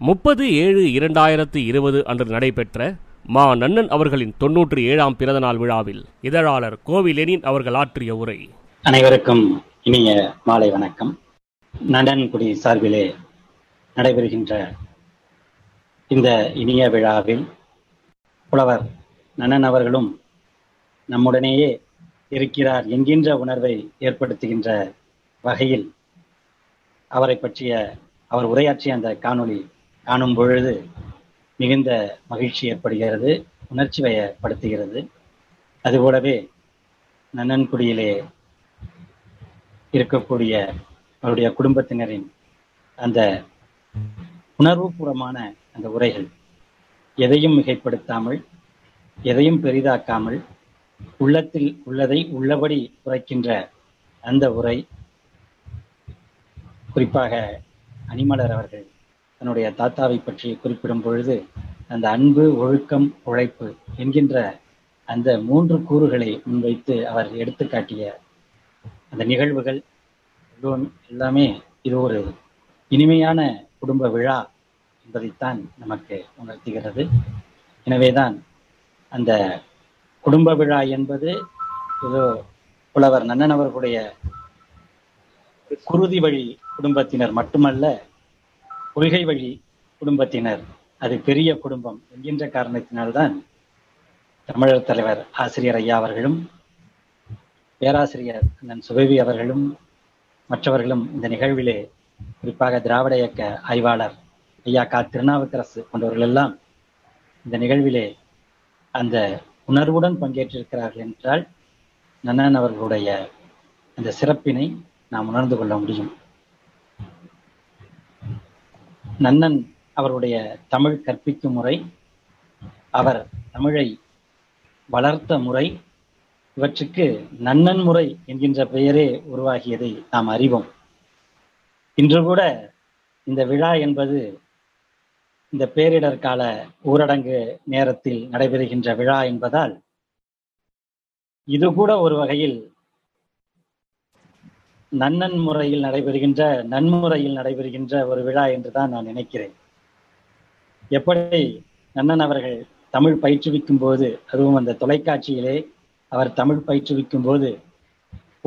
முப்பது ஏழு இரண்டாயிரத்து இருபது அன்று நடைபெற்ற மா நன்னன் அவர்களின் தொன்னூற்றி ஏழாம் பிறந்தநாள் விழாவில் இதழாளர் கோவிலெனின் அவர்கள் ஆற்றிய உரை. அனைவருக்கும் இனிய மாலை வணக்கம். நடன்குடி சார்பிலே நடைபெறுகின்ற இந்த இனிய விழாவில் புலவர் நன்னன் அவர்களும் நம்முடனேயே இருக்கிறார் என்கின்ற உணர்வை ஏற்படுத்துகின்ற வகையில் அவரை பற்றிய அவர் உரையாற்றிய அந்த காணொளி காணும் பொழுது மிகுந்த மகிழ்ச்சி ஏற்படுகிறது உணர்ச்சி வயப்படுத்துகிறது. அதுபோலவே நன்னன்குடியிலே இருக்கக்கூடிய அவருடைய குடும்பத்தினரின் அந்த உணர்வுபூர்வமான அந்த உரைகள் எதையும் மிகைப்படுத்தாமல் எதையும் பெரிதாக்காமல் உள்ளத்தில் உள்ளதை உள்ளபடி உரைக்கின்ற அந்த உரை குறிப்பாக அனிமலர் அவர்கள் தன்னுடைய தாத்தாவை பற்றி குறிப்பிடும் பொழுது அந்த அன்பு ஒழுக்கம் உழைப்பு என்கின்ற அந்த மூன்று கூறுகளை முன்வைத்து அவர் எடுத்துக்காட்டிய அந்த நிகழ்வுகள் எல்லாமே இது ஒரு இனிமையான குடும்ப விழா என்பதைத்தான் நமக்கு உணர்த்துகிறது. எனவேதான் அந்த குடும்ப விழா என்பது ஏதோ புலவர் நன்னன் அவர்களுடைய குருதி வழி குடும்பத்தினர் மட்டுமல்ல கொள்கை வழி குடும்பத்தினர். அது பெரிய குடும்பம் என்கின்ற காரணத்தினால்தான் தமிழர் தலைவர் ஆசிரியர் ஐயா அவர்களும் பேராசிரியர் அண்ணன் சுபவி அவர்களும் மற்றவர்களும் இந்த நிகழ்விலே குறிப்பாக திராவிட இயக்க ஆய்வாளர் ஐயா கா. திருநாவுக்கரசு போன்றவர்கள் எல்லாம் இந்த நிகழ்விலே அந்த உணர்வுடன் பங்கேற்றிருக்கிறார்கள் என்றால் நன்னன் அவர்களுடைய அந்த சிறப்பினை நாம் உணர்ந்து கொள்ள முடியும். நன்னன் அவருடைய தமிழ் கற்பிக்கும் முறை அவர் தமிழை வளர்த்த முறை இவற்றுக்கு நன்னன் முறை என்கின்ற பெயரே உருவாகியதை நாம் அறிவோம். இன்று கூட இந்த விழா என்பது இந்த பேரிடர் கால ஊரடங்கு நேரத்தில் நடைபெறுகின்ற விழா என்பதால் இது கூட ஒரு வகையில் நன்னன் முறையில் நடைபெறுகின்ற நன்முறையில் நடைபெறுகின்ற ஒரு விழா என்றுதான் நான் நினைக்கிறேன். எப்படி நன்னன் அவர்கள் தமிழ் பயிற்றுவிக்கும் போது அதுவும் அந்த தொலைக்காட்சியிலே அவர் தமிழ் பயிற்றுவிக்கும் போது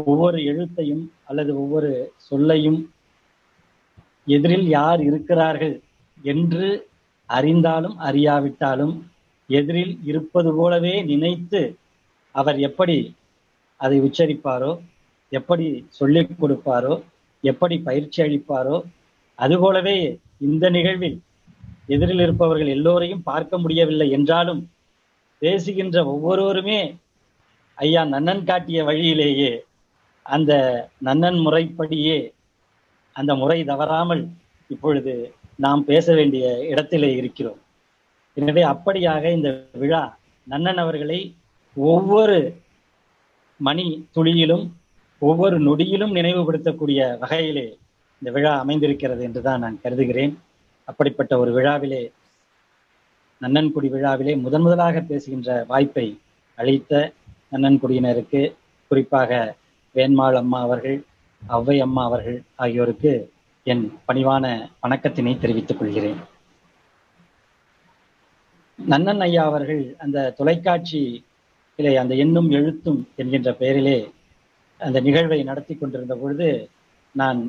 ஒவ்வொரு எழுத்தையும் அல்லது ஒவ்வொரு சொல்லையும் எதிரில் யார் இருக்கிறார்கள் என்று அறிந்தாலும் அறியாவிட்டாலும் எதிரில் இருப்பது போலவே நினைத்து அவர் எப்படி அதை உச்சரிப்பாரோ எப்படி சொல்லிக் கொடுப்பாரோ எப்படி பயிற்சி அளிப்பாரோ அதுபோலவே இந்த நிகழ்வில் எதிரில் இருப்பவர்கள் எல்லோரையும் பார்க்க முடியவில்லை என்றாலும் பேசுகின்ற ஒவ்வொருவருமே ஐயா நன்னன் காட்டிய வழியிலேயே அந்த நன்னன் முறைப்படியே அந்த முறை தவறாமல் இப்பொழுது நாம் பேச வேண்டிய இடத்திலே இருக்கிறோம். எனவே அப்படியாக இந்த விழா நன்னன் அவர்களை ஒவ்வொரு மணி துளியிலும் ஒவ்வொரு நொடியிலும் நினைவுபடுத்தக்கூடிய வகையிலே இந்த விழா அமைந்திருக்கிறது என்றுதான் நான் கருதுகிறேன். அப்படிப்பட்ட ஒரு விழாவிலே நன்னன்குடி விழாவிலே முதன் முதலாக பேசுகின்ற வாய்ப்பை அளித்த நன்னன்குடியினருக்கு குறிப்பாக வேண்மாள் அம்மா அவர்கள் அவ்வை அம்மா அவர்கள் ஆகியோருக்கு என் பணிவான வணக்கத்தினை தெரிவித்துக் கொள்கிறேன். நன்னன் ஐயா அவர்கள் அந்த தொலைக்காட்சியிலே அந்த எண்ணும் எழுத்தும் என்கின்ற பெயரிலே அந்த நிகழ்வை நடத்தி கொண்டிருந்த பொழுது நான்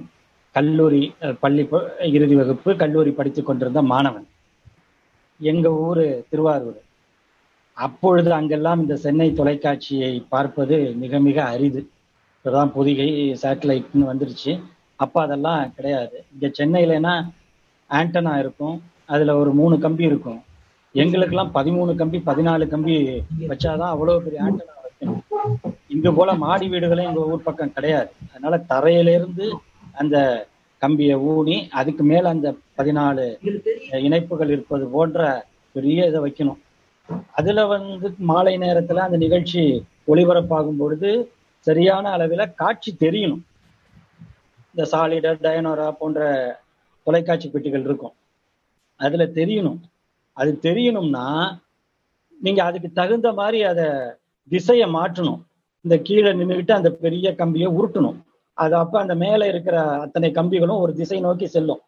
கல்லூரி பள்ளி இறுதி வகுப்பு கல்லூரி படித்துக் கொண்டிருந்த மாணவன். எங்க ஊரு திருவாரூர். அப்பொழுது அங்கெல்லாம் இந்த சென்னை தொலைக்காட்சியை பார்ப்பது மிக மிக அரிது. இப்பதான் பொதிகை சேட்டலைட்னு வந்துருச்சு. அப்ப அதெல்லாம் கிடையாது. இங்க சென்னையிலனா ஆண்டனா இருக்கும். அதுல ஒரு மூணு கம்பி இருக்கும். எங்களுக்கெல்லாம் பதிமூணு கம்பி பதினாலு கம்பி வச்சாதான் அவ்வளவு பெரிய ஆண்டனா இங்க போல மாடி வீடுகளும் எங்க ஊர் பக்கம் கிடையாது. அதனால தரையிலிருந்து அந்த கம்பியை ஊனி அதுக்கு மேல அந்த பதினாலு இணைப்புகள் இருப்பது போன்ற பெரிய இதை வைக்கணும். அதுல வந்து மாலை நேரத்துல அந்த நிகழ்ச்சி ஒளிபரப்பாகும் பொழுது சரியான அளவில் காட்சி தெரியணும். இந்த சாலிடர் டயனோரா போன்ற தொலைக்காட்சி பெட்டிகள் இருக்கும். அதுல தெரியணும். அது தெரியணும்னா நீங்க அதுக்கு தகுந்த மாதிரி அதை திசையை மாற்றணும். இந்த கீழே நின்றுக்கிட்டு அந்த பெரிய கம்பியை உருட்டணும். அது அப்ப அந்த மேல இருக்கிற அத்தனை கம்பிகளும் ஒரு திசை நோக்கி செல்லும்.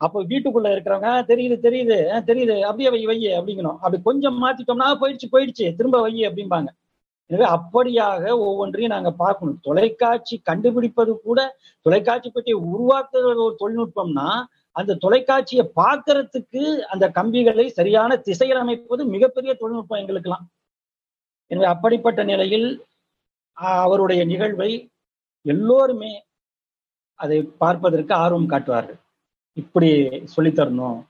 அப்போ வீட்டுக்குள்ள இருக்கிறவங்க தெரியுது தெரியுது தெரியுது அப்படியே வை வை அப்படிங்கணும். அப்படி கொஞ்சம் மாத்திட்டோம்னா போயிடுச்சு போயிடுச்சு திரும்ப வை அப்படிம்பாங்க. எனவே அப்படியாக ஒவ்வொன்றையும் நாங்க பார்க்கணும். தொலைக்காட்சி கண்டுபிடிப்பது கூட தொலைக்காட்சி பற்றி உருவாக்குறது ஒரு தொழில்நுட்பம்னா அந்த தொலைக்காட்சியை பார்க்கறதுக்கு அந்த கம்பிகளை சரியான திசையில் அமைப்பது மிகப்பெரிய தொழில்நுட்பம் எங்களுக்கெல்லாம். எனவே அப்படிப்பட்ட நிலையில் அவருடைய நிகழ்வை எல்லோருமே அதை பார்ப்பதற்கு ஆர்வம் காட்டுவார்கள். இப்படி சொல்லித் தரணும்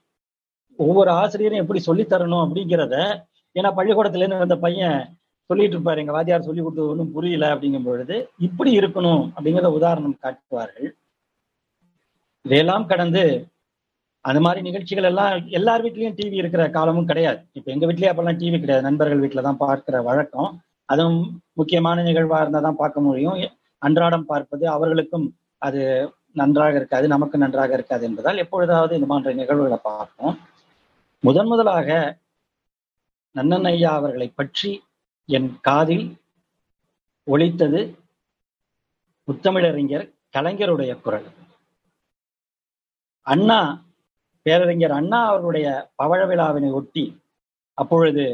ஒவ்வொரு ஆசிரியரும் எப்படி சொல்லித்தரணும் அப்படிங்கிறத ஏன்னா பள்ளிக்கூடத்துல இருந்து அந்த பையன் சொல்லிட்டு இருப்பாரு எங்க வாத்தியார் சொல்லி கொடுத்தது ஒன்றும் புரியல அப்படிங்கும் பொழுது இப்படி இருக்கணும் அப்படிங்கிற உதாரணம் காட்டுவார்கள். இதையெல்லாம் கடந்து அந்த மாதிரி நிகழ்ச்சிகள் எல்லாம் எல்லார் வீட்லயும் டிவி இருக்கிற காலமும் கிடையாது. இப்ப எங்க வீட்லயே அப்பெல்லாம் டிவி கிடையாது. நண்பர்கள் வீட்டுல தான் பார்க்கிற வழக்கம். அதுவும் முக்கியமான நிகழ்வா இருந்தா தான் பார்க்க முடியும். அன்றாடம் பார்ப்பது அவர்களுக்கும் அது நன்றாக இருக்காது நமக்கு நன்றாக இருக்காது என்பதால் எப்பொழுதாவது இந்த மாதிரி நிகழ்வுகளை பார்ப்போம். முதன் முதலாக நன்னன் ஐயா அவர்களை பற்றி என் காதில் ஒழித்தது முத்தமிழறிஞர் கலைஞருடைய குரல். அண்ணா பேரறிஞர் அண்ணா அவர்களுடைய பவழ விழாவினை ஒட்டி அப்பொழுது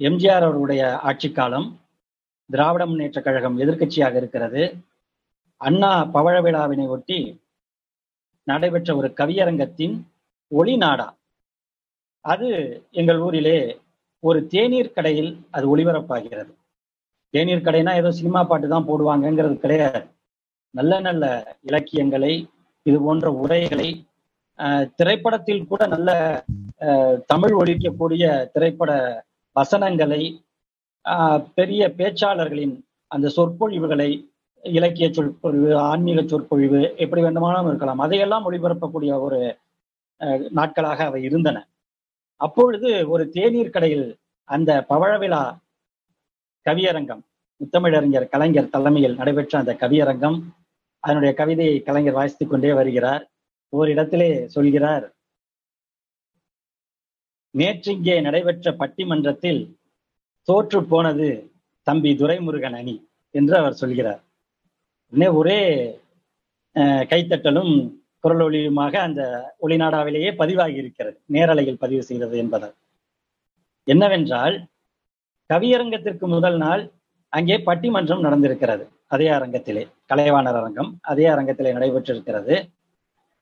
எம்ஜிஆர் அவர்களுடைய ஆட்சி காலம் திராவிட முன்னேற்ற கழகம் எதிர்க்கட்சியாக இருக்கிறது. அண்ணா பவழ விழாவினை ஒட்டி நடைபெற்ற ஒரு கவியரங்கத்தின் ஒளி நாடா. அது எங்கள் ஊரிலே ஒரு தேநீர் கடையில் அது ஒளிபரப்பாகிறது. தேநீர் கடைனா ஏதோ சினிமா பாட்டு தான் போடுவாங்கங்கிறது கிடையாது. நல்ல நல்ல இலக்கியங்களை இது போன்ற உரைகளை திரைப்படத்தில் கூட நல்ல தமிழ் ஒழிக்கக்கூடிய திரைப்பட வசனங்களை ஆஹ், பெரிய பேச்சாளர்களின் அந்த சொற்பொழிவுகளை இலக்கிய சொற்பொழிவு ஆன்மீக சொற்பொழிவு எப்படி வேண்டுமானாலும் இருக்கலாம் அதையெல்லாம் ஒளிபரப்பக்கூடிய ஒரு அஹ், நாட்களாக அவை இருந்தன. அப்பொழுது ஒரு தேநீர் கடையில் அந்த பவழவிழா கவியரங்கம் முத்தமிழறிஞர் கலைஞர் தலைமையில் நடைபெற்ற அந்த கவியரங்கம் அதனுடைய கவிதையை கலைஞர் வாசித்துக் கொண்டே வருகிறார். ஓரிடத்திலே சொல்கிறார். நேற்றிங்கே நடைபெற்ற பட்டிமன்றத்தில் தோற்று போனது தம்பி துரைமுருகன் அணி என்று அவர் சொல்கிறார். உடனே ஒரே அஹ், கைத்தட்டலும் குரல் ஒளியுமாக அந்த ஒளிநாடாவிலேயே பதிவாகி இருக்கிறது நேரலையில் பதிவு செய்தது என்பதால். என்னவென்றால் கவியரங்கத்திற்கு முதல் நாள் அங்கே பட்டிமன்றம் நடந்திருக்கிறது. அதே அரங்கத்திலே கலைவாணர் அரங்கம் அதே அரங்கத்திலே நடைபெற்றிருக்கிறது.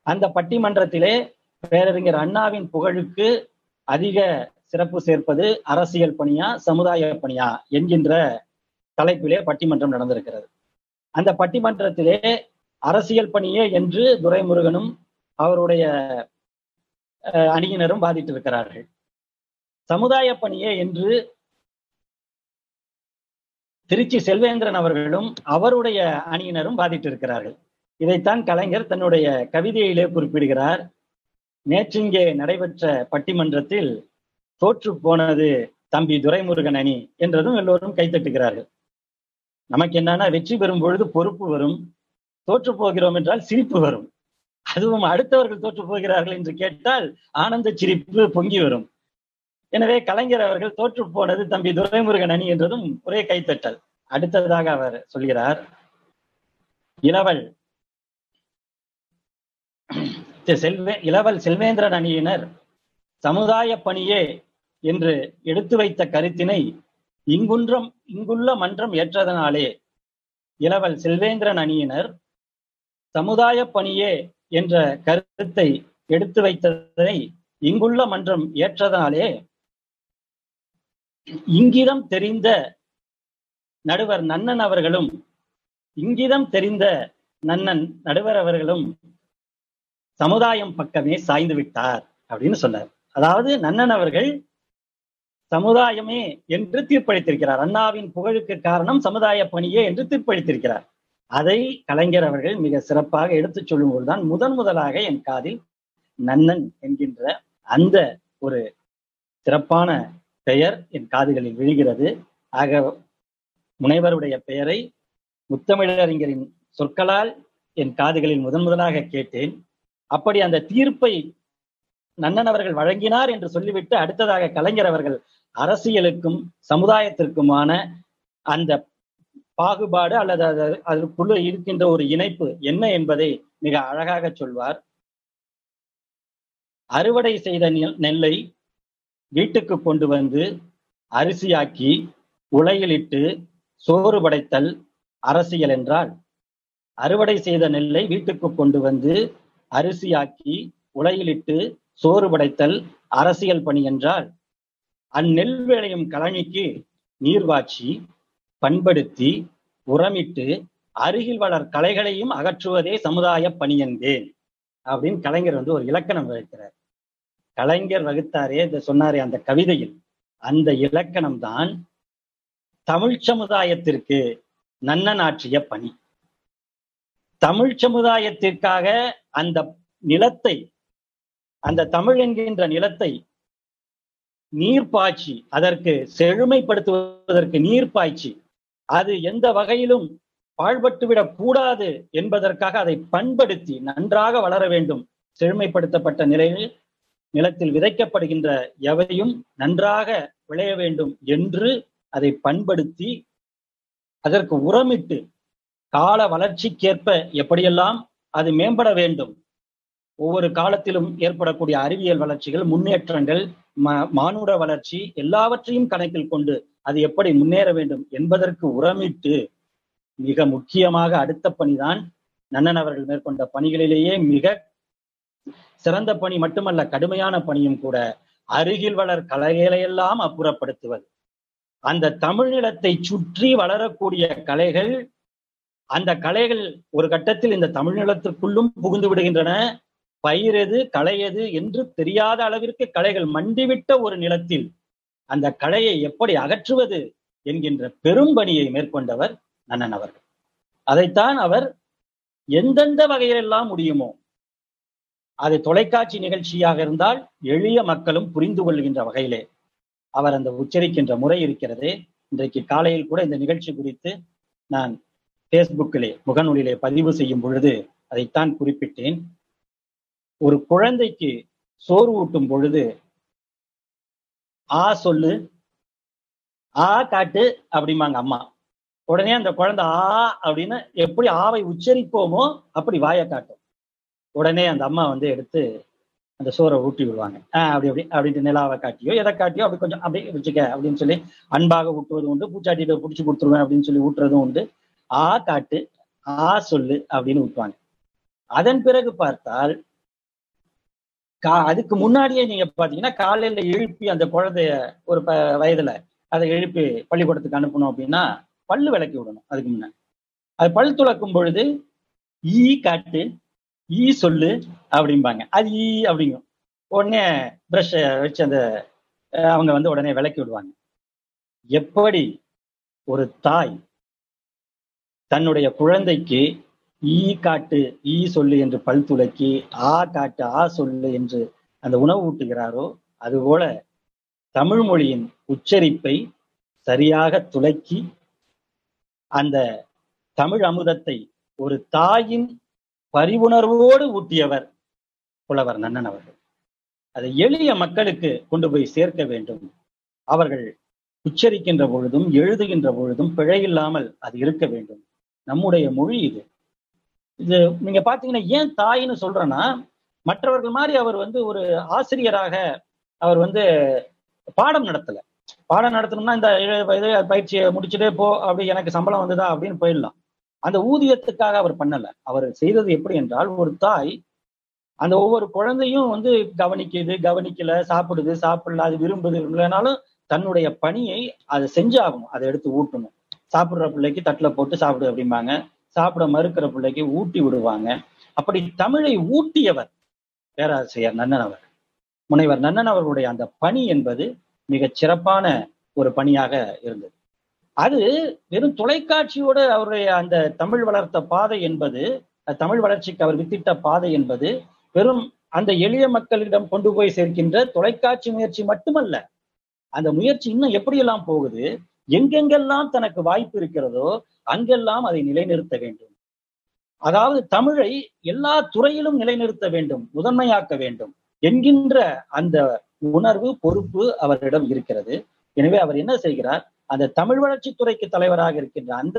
அந்த பட்டிமன்றத்திலே பேரறிஞர் அண்ணாவின் புகழுக்கு அதிக சிறப்பு சேர்ப்பது அரசியல் பணியா சமுதாய பணியா என்கின்ற தலைப்பிலே பட்டிமன்றம் நடந்திருக்கிறது. அந்த பட்டிமன்றத்திலே அரசியல் பணியே என்று துரைமுருகனும் அவருடைய அஹ், அணியினரும் வாதிட்டிருக்கிறார்கள். சமுதாய பணியே என்று திருச்சி செல்வேந்திரன் அவர்களும் அவருடைய அணியினரும் வாதிட்டிருக்கிறார்கள். இதைத்தான் கலைஞர் தன்னுடைய கவிதையிலே குறிப்பிடுகிறார். நேற்றிங்கே நடைபெற்ற பட்டிமன்றத்தில் தோற்று போனது தம்பி துரைமுருகன் அணி என்றதும் எல்லோரும் கைத்தட்டுகிறார்கள் நமக்கு என்னன்னா வெற்றி பெறும் பொழுது பொறுப்பு வரும். தோற்று போகிறோம் என்றால் சிரிப்பு வரும். அதுவும் அடுத்தவர்கள் தோற்று போகிறார்கள் என்று கேட்டால் ஆனந்த சிரிப்பு பொங்கி வரும். எனவே கலைஞர் அவர்கள் தோற்று போனது தம்பி துரைமுருகன் அணி என்றதும் ஒரே கைத்தட்டல் அடுத்ததாக அவர் சொல்கிறார் இளவல் செல்வே இளவல் செல்வேந்திரன் அணியினர் சமுதாய பணியே என்று எடுத்து வைத்த கருத்தினை இங்குன்றம் இங்குள்ள மன்றம் ஏற்றதனாலே இளவல் செல்வேந்திரன் அணியினர் சமுதாய பணியே என்ற கருத்தை எடுத்து வைத்ததை இங்குள்ள மன்றம் ஏற்றதனாலே இங்கிதம் தெரிந்த நடுவர் நன்னன் அவர்களும் இங்கிதம் தெரிந்த நன்னன் நடுவர் அவர்களும் சமுதாயம் பக்கமே சாய்ந்து விட்டார் அப்படின்னு சொன்னார். அதாவது நன்னன் அவர்கள் சமுதாயமே என்று தீர்ப்பளித்திருக்கிறார். அண்ணாவின் புகழுக்கு காரணம் சமுதாய பணியே என்று தீர்ப்பளித்திருக்கிறார். அதை கலைஞர் அவர்கள் மிக சிறப்பாக எடுத்துச் சொல்லும் போதுதான் முதன் முதலாக என் காதில் நன்னன் என்கின்ற அந்த ஒரு சிறப்பான பெயர் என் காதுகளில் விழுகிறது. ஆக முனைவருடைய பெயரை முத்தமிழறிஞரின் சொற்களால் என் காதுகளில் முதன் முதலாக கேட்டேன். அப்படி அந்த தீர்ப்பை நன்னன் அவர்கள் வழங்கினார் என்று சொல்லிவிட்டு அடுத்ததாக கலைஞர் அவர்கள் அரசியலுக்கும் சமுதாயத்திற்குமான அந்த பாகுபாடு அல்லது அது அதற்குள்ள இருக்கின்ற ஒரு இணைப்பு என்ன என்பதை மிக அழகாக சொல்வார். அறுவடை செய்த நெல்லை வீட்டுக்கு கொண்டு வந்து அரிசியாக்கி உலையிலிட்டு சோறு படைத்தல் அரசியல் என்றால் அறுவடை செய்த நெல்லை வீட்டுக்கு கொண்டு வந்து அரிசியாக்கி உலையிலிட்டு சோறு படைத்தல் அரசியல் பணி என்றால் அந்நெல் விளையும் கழனிக்கு நீர்வாய்ச்சி பண்படுத்தி உரமிட்டு அருகில் வளர் கலைகளையும் அகற்றுவதே சமுதாய பணி என்றேன் அப்படின்னு கலைஞர் வந்து ஒரு இலக்கணம் வகுக்கிறார். கலைஞர் வகுத்தாரே இந்த சொன்னாரே அந்த கவிதையில். அந்த இலக்கணம் தான் தமிழ் சமுதாயத்திற்கு நன்னன் ஆற்றிய பணி. தமிழ் சமுதாயத்திற்காக அந்த நிலத்தை அந்த தமிழ் என்கின்ற நிலத்தை நீர் பாய்ச்சி அதற்கு செழுமைப்படுத்துவதற்கு நீர் பாய்ச்சி அது எந்த வகையிலும் பாழ்பட்டுவிடக் கூடாது என்பதற்காக அதை பண்படுத்தி நன்றாக வளர வேண்டும். செழுமைப்படுத்தப்பட்ட நிலையில் நிலத்தில் விதைக்கப்படுகின்ற எவையும் நன்றாக விளைய வேண்டும் என்று அதை பண்படுத்தி அதற்கு உரமிட்டு கால வளர்ச்சிக்கேற்ப எப்படியெல்லாம் அது மேம்பட வேண்டும்? ஒவ்வொரு காலத்திலும் ஏற்படக்கூடிய அறிவியல் வளர்ச்சிகள் முன்னேற்றங்கள் மானுட வளர்ச்சி எல்லாவற்றையும் கணக்கில் கொண்டு அது எப்படி முன்னேற வேண்டும் என்பதற்கு உரமிட்டு மிக முக்கியமாக அடுத்த பணிதான் நன்னன் அவர்கள் மேற்கொண்ட பணிகளிலேயே மிக சிறந்த பணி மட்டுமல்ல கடுமையான பணியும் கூட அருகில் வளர் கலைகளையெல்லாம் அப்புறப்படுத்துவது. அந்த தமிழ் நிலத்தை சுற்றி வளரக்கூடிய கலைகள் அந்த கலைகள் ஒரு கட்டத்தில் இந்த தமிழ்நிலத்திற்குள்ளும் புகுந்து விடுகின்றன. பயிர் எது களை எது என்று தெரியாத அளவிற்கு கலைகள் மண்டிவிட்ட ஒரு நிலத்தில் அந்த கலையை எப்படி அகற்றுவது என்கின்ற பெரும் பணியை மேற்கொண்டவர் நன்னன் அவர்கள். அதைத்தான் அவர் எந்தெந்த வகையிலெல்லாம் முடியுமோ அது தொலைக்காட்சி நிகழ்ச்சியாக இருந்தால் எளிய மக்களும் புரிந்து கொள்கின்ற வகையிலே அவர் அந்த உச்சரிக்கின்ற முறை இருக்கிறது. இன்றைக்கு காலையில் கூட இந்த நிகழ்ச்சி குறித்து நான் பேஸ்புக்கிலே முகநூலிலே பதிவு செய்யும் பொழுது அதைத்தான் குறிப்பிட்டேன். ஒரு குழந்தைக்கு சோறு ஊட்டும் பொழுது ஆ சொல்லு ஆ காட்டு அப்படிம்பாங்க அம்மா. உடனே அந்த குழந்தை ஆ அப்படின்னு எப்படி ஆவை உச்சரிப்போமோ அப்படி வாயை காட்டும். உடனே அந்த அம்மா வந்து எடுத்து அந்த சோறை ஊட்டி விடுவாங்க. ஆஹ் அப்படி அப்படி அப்படின்ட்டு நிலாவை காட்டியோ எதை காட்டியோ அப்படி கொஞ்சம் அப்படி வச்சுக்க அப்படின்னு சொல்லி அன்பாக ஊட்டுவதும் உண்டு பூச்சாட்டிட்டு பிடிச்சி கொடுத்துருவேன் அப்படின்னு சொல்லி ஊட்டுறதும் உண்டு. ஆ காட்டு ஆ சொல்லு அப்படின்னு விட்டுவாங்க அதன் பிறகு பார்த்தால் கா அதுக்கு முன்னாடியே நீங்க பாத்தீங்கன்னா காலையில எழுப்பி அந்த குழந்தைய ஒரு ப வயதுல அதை எழுப்பி பள்ளிக்கூடத்துக்கு அனுப்பணும் அப்படின்னா பல்லு விளக்கி விடணும் அதுக்கு முன்ன அது பல் துளக்கும் பொழுது ஈ காட்டு ஈ சொல்லு அப்படிம்பாங்க. அது ஈ அப்படிங்கும். உடனே பிரஷ் வச்சு அந்த அவங்க வந்து உடனே விளக்கி விடுவாங்க. எப்படி ஒரு தாய் தன்னுடைய குழந்தைக்கு ஈ காட்டு ஈ சொல்லு என்று பல் துளக்கி ஆ காட்டு ஆ சொல்லு என்று அந்த உணவு ஊட்டுகிறாரோ அதுபோல தமிழ் மொழியின் உச்சரிப்பை சரியாக துளக்கி அந்த தமிழ் அமுதத்தை ஒரு தாயின் பரிவுணர்வோடு ஊட்டியவர் புலவர் நன்னன் அவர்கள். அதை எளிய மக்களுக்கு கொண்டு போய் சேர்க்க வேண்டும். அவர்கள் உச்சரிக்கின்ற பொழுதும் எழுதுகின்ற பொழுதும் பிழையில்லாமல் அது இருக்க வேண்டும். நம்முடைய மொழி இது. இது நீங்க பாத்தீங்கன்னா ஏன் தாயின்னு சொல்றேன்னா மற்றவர்கள் மாதிரி அவர் வந்து ஒரு ஆசிரியராக அவர் வந்து பாடம் நடத்தல. பாடம் நடத்தணும்னா இந்த இது பயிற்சியை முடிச்சுட்டு போ அப்படி எனக்கு சம்பளம் வந்ததா அப்படின்னு போயிடலாம். அந்த ஊதியத்துக்காக அவர் பண்ணல. அவர் செய்தது எப்படி என்றால் ஒரு தாய் அந்த ஒவ்வொரு குழந்தையும் வந்து கவனிக்குது கவனிக்கல சாப்பிடுது சாப்பிடல அது விரும்புது விரும்பலனாலும் தன்னுடைய பணியை அதை செஞ்சாகணும். அதை எடுத்து ஊட்டணும். சாப்பிடுற பிள்ளைக்கு தட்டுல போட்டு சாப்பிடு அப்படிம்பாங்க. சாப்பிட மறுக்கிற பிள்ளைக்கு ஊட்டி விடுவாங்க. அப்படி தமிழை ஊட்டியவர் பேராசிரியர் நன்னன் அவர். முனைவர் நன்னன் அவர்களுடைய அந்த பணி என்பது மிகச் சிறப்பான ஒரு பணியாக இருந்தது. அது வெறும் தொலைக்காட்சியோட அவருடைய அந்த தமிழ் வளர்த்த பாதை என்பது தமிழ் வளர்ச்சிக்கு அவர் வித்திட்ட பாதை என்பது வெறும் அந்த எளிய மக்களிடம் கொண்டு போய் சேர்க்கின்ற தொலைக்காட்சி முயற்சி மட்டுமல்ல அந்த முயற்சி இன்னும் எப்படியெல்லாம் போகுது? எங்கெங்கெல்லாம் தனக்கு வாய்ப்பு இருக்கிறதோ அங்கெல்லாம் அதை நிலைநிறுத்த வேண்டும். அதாவது தமிழை எல்லா துறையிலும் நிலைநிறுத்த வேண்டும் முதன்மையாக்க வேண்டும் என்கின்ற அந்த உணர்வு பொறுப்பு அவரிடம் இருக்கிறது. எனவே அவர் என்ன செய்கிறார்? அந்த தமிழ் வளர்ச்சித்துறைக்கு தலைவராக இருக்கின்ற அந்த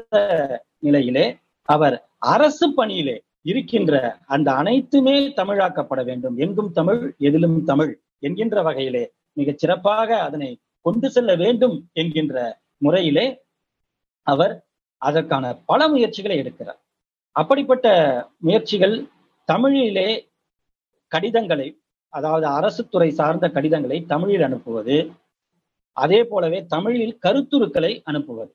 நிலையிலே அவர் அரசு பணியிலே இருக்கின்ற அந்த அனைத்துமே தமிழாக்கப்பட வேண்டும். எங்கும் தமிழ் எதிலும் தமிழ் என்கின்ற வகையிலே மிகச் சிறப்பாக அதனை கொண்டு செல்ல வேண்டும் என்கின்ற முறையிலே அவர் அதற்கான பல முயற்சிகளை எடுக்கிறார். அப்படிப்பட்ட முயற்சிகள் தமிழிலே கடிதங்களை அதாவது அரசு துறை சார்ந்த கடிதங்களை தமிழில் அனுப்புவது அதே போலவே தமிழில் கருத்துருக்களை அனுப்புவது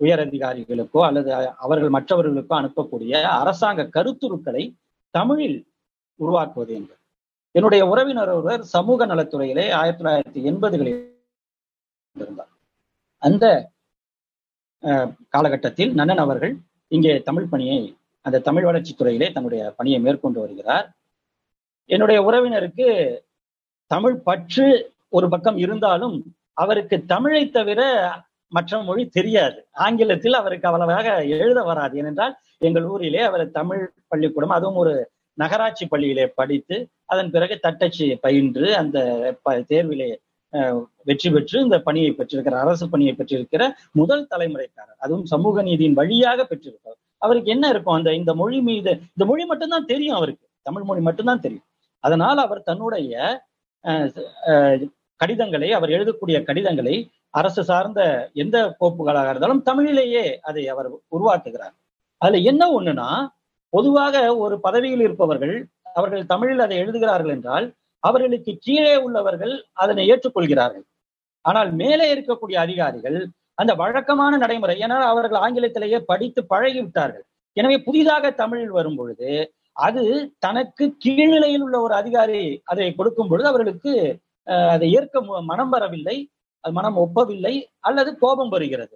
உயர் அதிகாரிகளுக்கோ அல்லது அவர்கள் மற்றவர்களுக்கோ அனுப்பக்கூடிய அரசாங்க கருத்துருக்களை தமிழில் உருவாக்குவது என்று என்னுடைய உறவினர் ஒருவர் சமூக நலத்துறையிலே ஆயிரத்தி தொள்ளாயிரத்தி எண்பதுகளில் இருந்தார். அந்த காலகட்டத்தில் நன்னன் அவர்கள் இங்கே தமிழ் பணியை அந்த தமிழ் வளர்ச்சி துறையிலே தன்னுடைய பணியை மேற்கொண்டு வருகிறார். என்னுடைய உறவினருக்கு தமிழ் பற்று ஒரு பக்கம் இருந்தாலும் அவருக்கு தமிழை தவிர மற்ற மொழி தெரியாது. ஆங்கிலத்தில் அவருக்கு அவ்வளவாக எழுத வராது. ஏனென்றால் எங்கள் ஊரிலே அவர் தமிழ் பள்ளிக்கூடம் அதுவும் ஒரு நகராட்சி பள்ளியிலே படித்து அதன் பிறகு தட்டச்சு பயின்று அந்த தேர்விலே வெற்றி பெற்று இந்த பணியை பெற்றிருக்கிற அரசு பணியை பெற்றிருக்கிற முதல் தலைமுறைக்காரர். அதுவும் சமூக நீதியின் வழியாக பெற்றிருப்பார் அவருக்கு என்ன இருக்கும்? அந்த இந்த மொழி மீது இந்த மொழி மட்டும்தான் தெரியும் அவருக்கு. தமிழ் மொழி மட்டும்தான் தெரியும். அதனால் அவர் தன்னுடைய கடிதங்களை அவர் எழுதக்கூடிய கடிதங்களை அரசு சார்ந்த எந்த கோப்புகளாக இருந்தாலும் தமிழிலேயே அதை அவர் உருவாக்குகிறார். அதுல என்ன ஒண்ணுன்னா பொதுவாக ஒரு பதவியில் இருப்பவர்கள் அவர்கள் தமிழில் அதை எழுதுகிறார்கள் என்றால் அவர்களுக்கு கீழே உள்ளவர்கள் அதனை ஏற்றுக்கொள்கிறார்கள். ஆனால் மேலே இருக்கக்கூடிய அதிகாரிகள் அந்த வழக்கமான நடைமுறை ஏன்னா அவர்கள் ஆங்கிலத்திலேயே படித்து பழகி விட்டார்கள் எனவே புதிதாக தமிழில் வரும் பொழுது அது தனக்கு கீழ்நிலையில் உள்ள ஒரு அதிகாரி அதை கொடுக்கும் பொழுது அவர்களுக்கு அதை ஏற்க மனம் வரவில்லை அது மனம் ஒப்பவில்லை அல்லது கோபம் வருகிறது.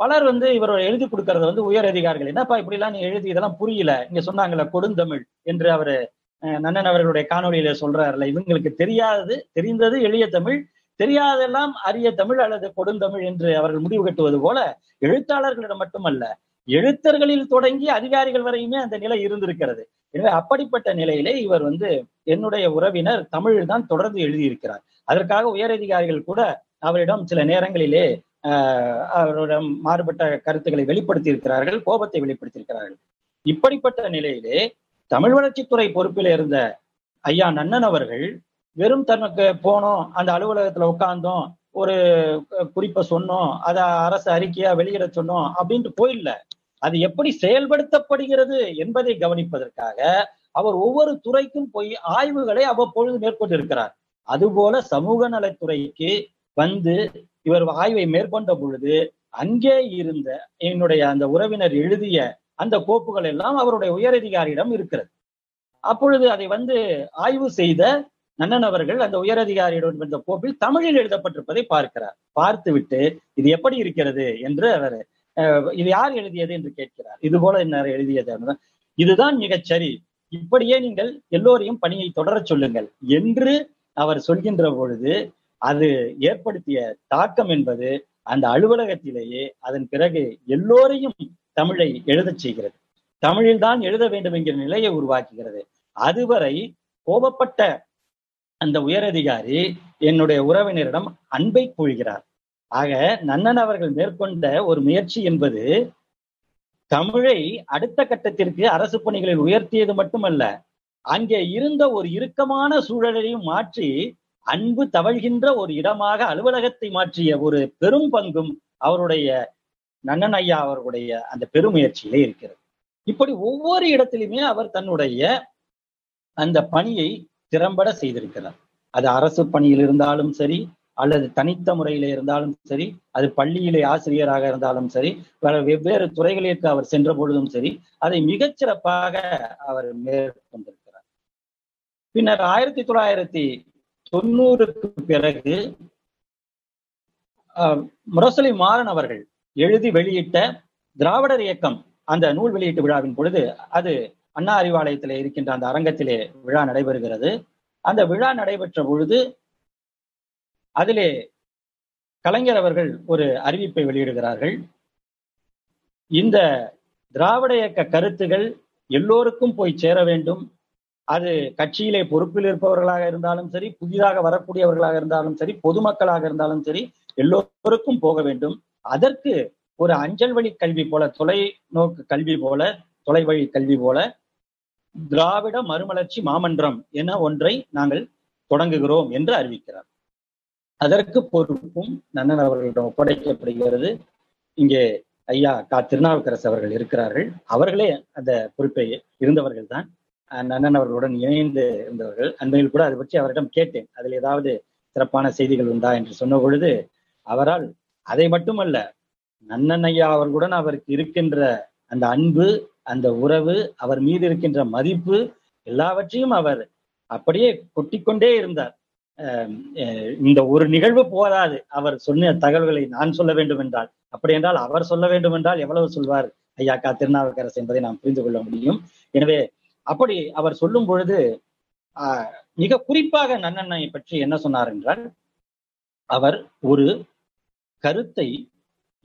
பலர் வந்து இவர் எழுதி கொடுக்கறது வந்து உயர் அதிகாரிகள் என்னப்பா இப்படி எல்லாம் நீ எழுதி இதெல்லாம் புரியல இங்க சொன்னாங்கல்ல கொடுந்தமிழ் என்று அவரு நன்னன் அவர்களுடைய காணொலியில சொல்றாருல இவங்களுக்கு தெரியாதது தெரிந்தது எளிய தமிழ் தெரியாதெல்லாம் அரிய தமிழ் அல்லது கொடுந்தமிழ் என்று அவர்கள் முடிவு கட்டுவது போல எழுத்தாளர்களிடம் மட்டுமல்ல எழுத்தர்களில் தொடங்கி அதிகாரிகள் வரையுமே அந்த நிலை இருந்திருக்கிறது. எனவே அப்படிப்பட்ட நிலையிலே இவர் வந்து என்னுடைய உறவினர் தமிழில் தான் தொடர்ந்து எழுதியிருக்கிறார். அதற்காக உயரதிகாரிகள் கூட அவரிடம் சில நேரங்களிலே அவரிடம் மாறுபட்ட கருத்துக்களை வெளிப்படுத்தி இருக்கிறார்கள் கோபத்தை வெளிப்படுத்தியிருக்கிறார்கள். இப்படிப்பட்ட நிலையிலே தமிழ் வளர்ச்சித்துறை பொறுப்பில் இருந்த ஐயா நன்னன் அவர்கள் வெறும் தனக்கு போனோம் அந்த அலுவலகத்துல உட்கார்ந்தோம் ஒரு குறிப்பை சொன்னோம் அதை அரசு அறிக்கையா வெளியிட சொன்னோம் அப்படின்ட்டு போயிடல அது எப்படி செயல்படுத்தப்படுகிறது என்பதை கவனிப்பதற்காக அவர் ஒவ்வொரு துறைக்கும் போய் ஆய்வுகளை அவ்வப்பொழுது மேற்கொண்டிருக்கிறார். அதுபோல சமூக நலத்துறைக்கு வந்து இவர் ஆய்வை மேற்கொண்ட பொழுது அங்கே இருந்த என்னுடைய அந்த உறவினர் எழுதிய அந்த கோப்புகள் எல்லாம் அவருடைய உயரதிகாரியிடம் இருக்கிறது. அப்பொழுது அதை வந்து ஆய்வு செய்த நன்னன் அவர்கள் அந்த உயரதிகாரியிடம் இருந்த கோப்பில் தமிழில் எழுதப்பட்டிருப்பதை பார்க்கிறார். பார்த்துவிட்டு இது எப்படி இருக்கிறது? என்று அவர் இது யார் எழுதியது? என்று கேட்கிறார். இது போல என்ன எழுதியது இதுதான் மிகச்சரி இப்படியே நீங்கள் எல்லோரையும் பணியை தொடரச் சொல்லுங்கள் என்று அவர் சொல்கின்ற பொழுது அது ஏற்படுத்திய தாக்கம் என்பது அந்த அலுவலகத்திலேயே அதன் பிறகு எல்லோரையும் தமிழை எழுதச் செய்கிறது. தமிழில் தான் எழுத வேண்டும் என்கிற நிலையை உருவாக்குகிறது. அதுவரை கோபப்பட்ட அந்த உயரதிகாரி என்னுடைய உறவினரிடம் அன்பை கூழ்கிறார் ஆக நன்னன் அவர்கள் மேற்கொண்ட ஒரு முயற்சி என்பது தமிழை அடுத்த கட்டத்திற்கு அரசு பணிகளில் உயர்த்தியது மட்டுமல்ல அங்கே இருந்த ஒரு இறுக்கமான சூழலையும் மாற்றி அன்பு தவழ்கின்ற ஒரு இடமாக அலுவலகத்தை மாற்றிய ஒரு பெரும் பங்கும் அவருடைய நன்னன் ஐயா அவர்களுடைய அந்த பெருமுயற்சியிலே இருக்கிறது. இப்படி ஒவ்வொரு இடத்திலுமே அவர் தன்னுடைய அந்த பணியை திறம்பட செய்திருக்கிறார். அது அரசு பணியில் இருந்தாலும் சரி அல்லது தனித்த முறையில இருந்தாலும் சரி அது பள்ளியிலே ஆசிரியராக இருந்தாலும் சரி வெவ்வேறு துறைகளிற்கு அவர் சென்ற பொழுதும் சரி அதை மிகச்சிறப்பாக அவர் மேற்கொண்டிருக்கிறார். பின்னர் ஆயிரத்தி தொள்ளாயிரத்தி தொண்ணூறுக்கு பிறகு முரசொலி மாறன் அவர்கள் எழுதி வெளியிட்ட திராவிடர் இயக்கம் அந்த நூல் வெளியீட்டு விழாவின் பொழுது அது அண்ணா அறிவாலயத்திலே இருக்கின்ற அந்த அரங்கத்திலே விழா நடைபெறுகிறது. அந்த விழா நடைபெற்ற பொழுது அதிலே கலைஞர் அவர்கள் ஒரு அறிவிப்பை வெளியிடுகிறார்கள். இந்த திராவிட இயக்க கருத்துகள் எல்லோருக்கும் போய் சேர வேண்டும். அது கட்சியிலே பொறுப்பில் இருப்பவர்களாக இருந்தாலும் சரி புதிதாக வரக்கூடியவர்களாக இருந்தாலும் சரி பொதுமக்களாக இருந்தாலும் சரி எல்லோருக்கும் போக வேண்டும். அதற்கு ஒரு அஞ்சல் வழி கல்வி போல தொலைநோக்கு கல்வி போல தொலைவழி கல்வி போல திராவிட மறுமலர்ச்சி மாமன்றம் என ஒன்றை நாங்கள் தொடங்குகிறோம் என்று அறிவிக்கிறார். அதற்கு பொறுப்பும் நன்னன் அவர்களிடம் ஒப்படைக்கப்படுகிறது. இங்கே ஐயா கா. திருநாவுக்கரசு அவர்கள் இருக்கிறார்கள். அவர்களே அந்த பொறுப்பை இருந்தவர்கள் தான். நன்னன் அவர்களுடன் இணைந்து இருந்தவர்கள். அண்மையில் கூட அதை பற்றி அவரிடம் கேட்டேன். அதில் ஏதாவது சிறப்பான செய்திகள் உண்டா என்று சொன்ன பொழுது அவரால் அதை மட்டுமல்ல நன்னன் ஐயா அவர்களுடன் அவருக்கு இருக்கின்ற அந்த அன்பு அந்த உறவு அவர் மீது இருக்கின்ற மதிப்பு எல்லாவற்றையும் அவர் அப்படியே கொட்டிக்கொண்டே இருந்தார். இந்த ஒரு நிகழ்வு போதாது. அவர் சொன்ன தகவல்களை நான் சொல்ல வேண்டும் என்றால் அப்படி என்றால் அவர் சொல்ல வேண்டும் என்றால் எவ்வளவு சொல்வார் ஐயா கா திருநாவுக்கரசு என்பதை நாம் புரிந்து கொள்ள முடியும். எனவே அப்படி அவர் சொல்லும் பொழுது மிக குறிப்பாக நன்னண்ணை பற்றி என்ன சொன்னார் என்றால் அவர் ஒரு கருத்தை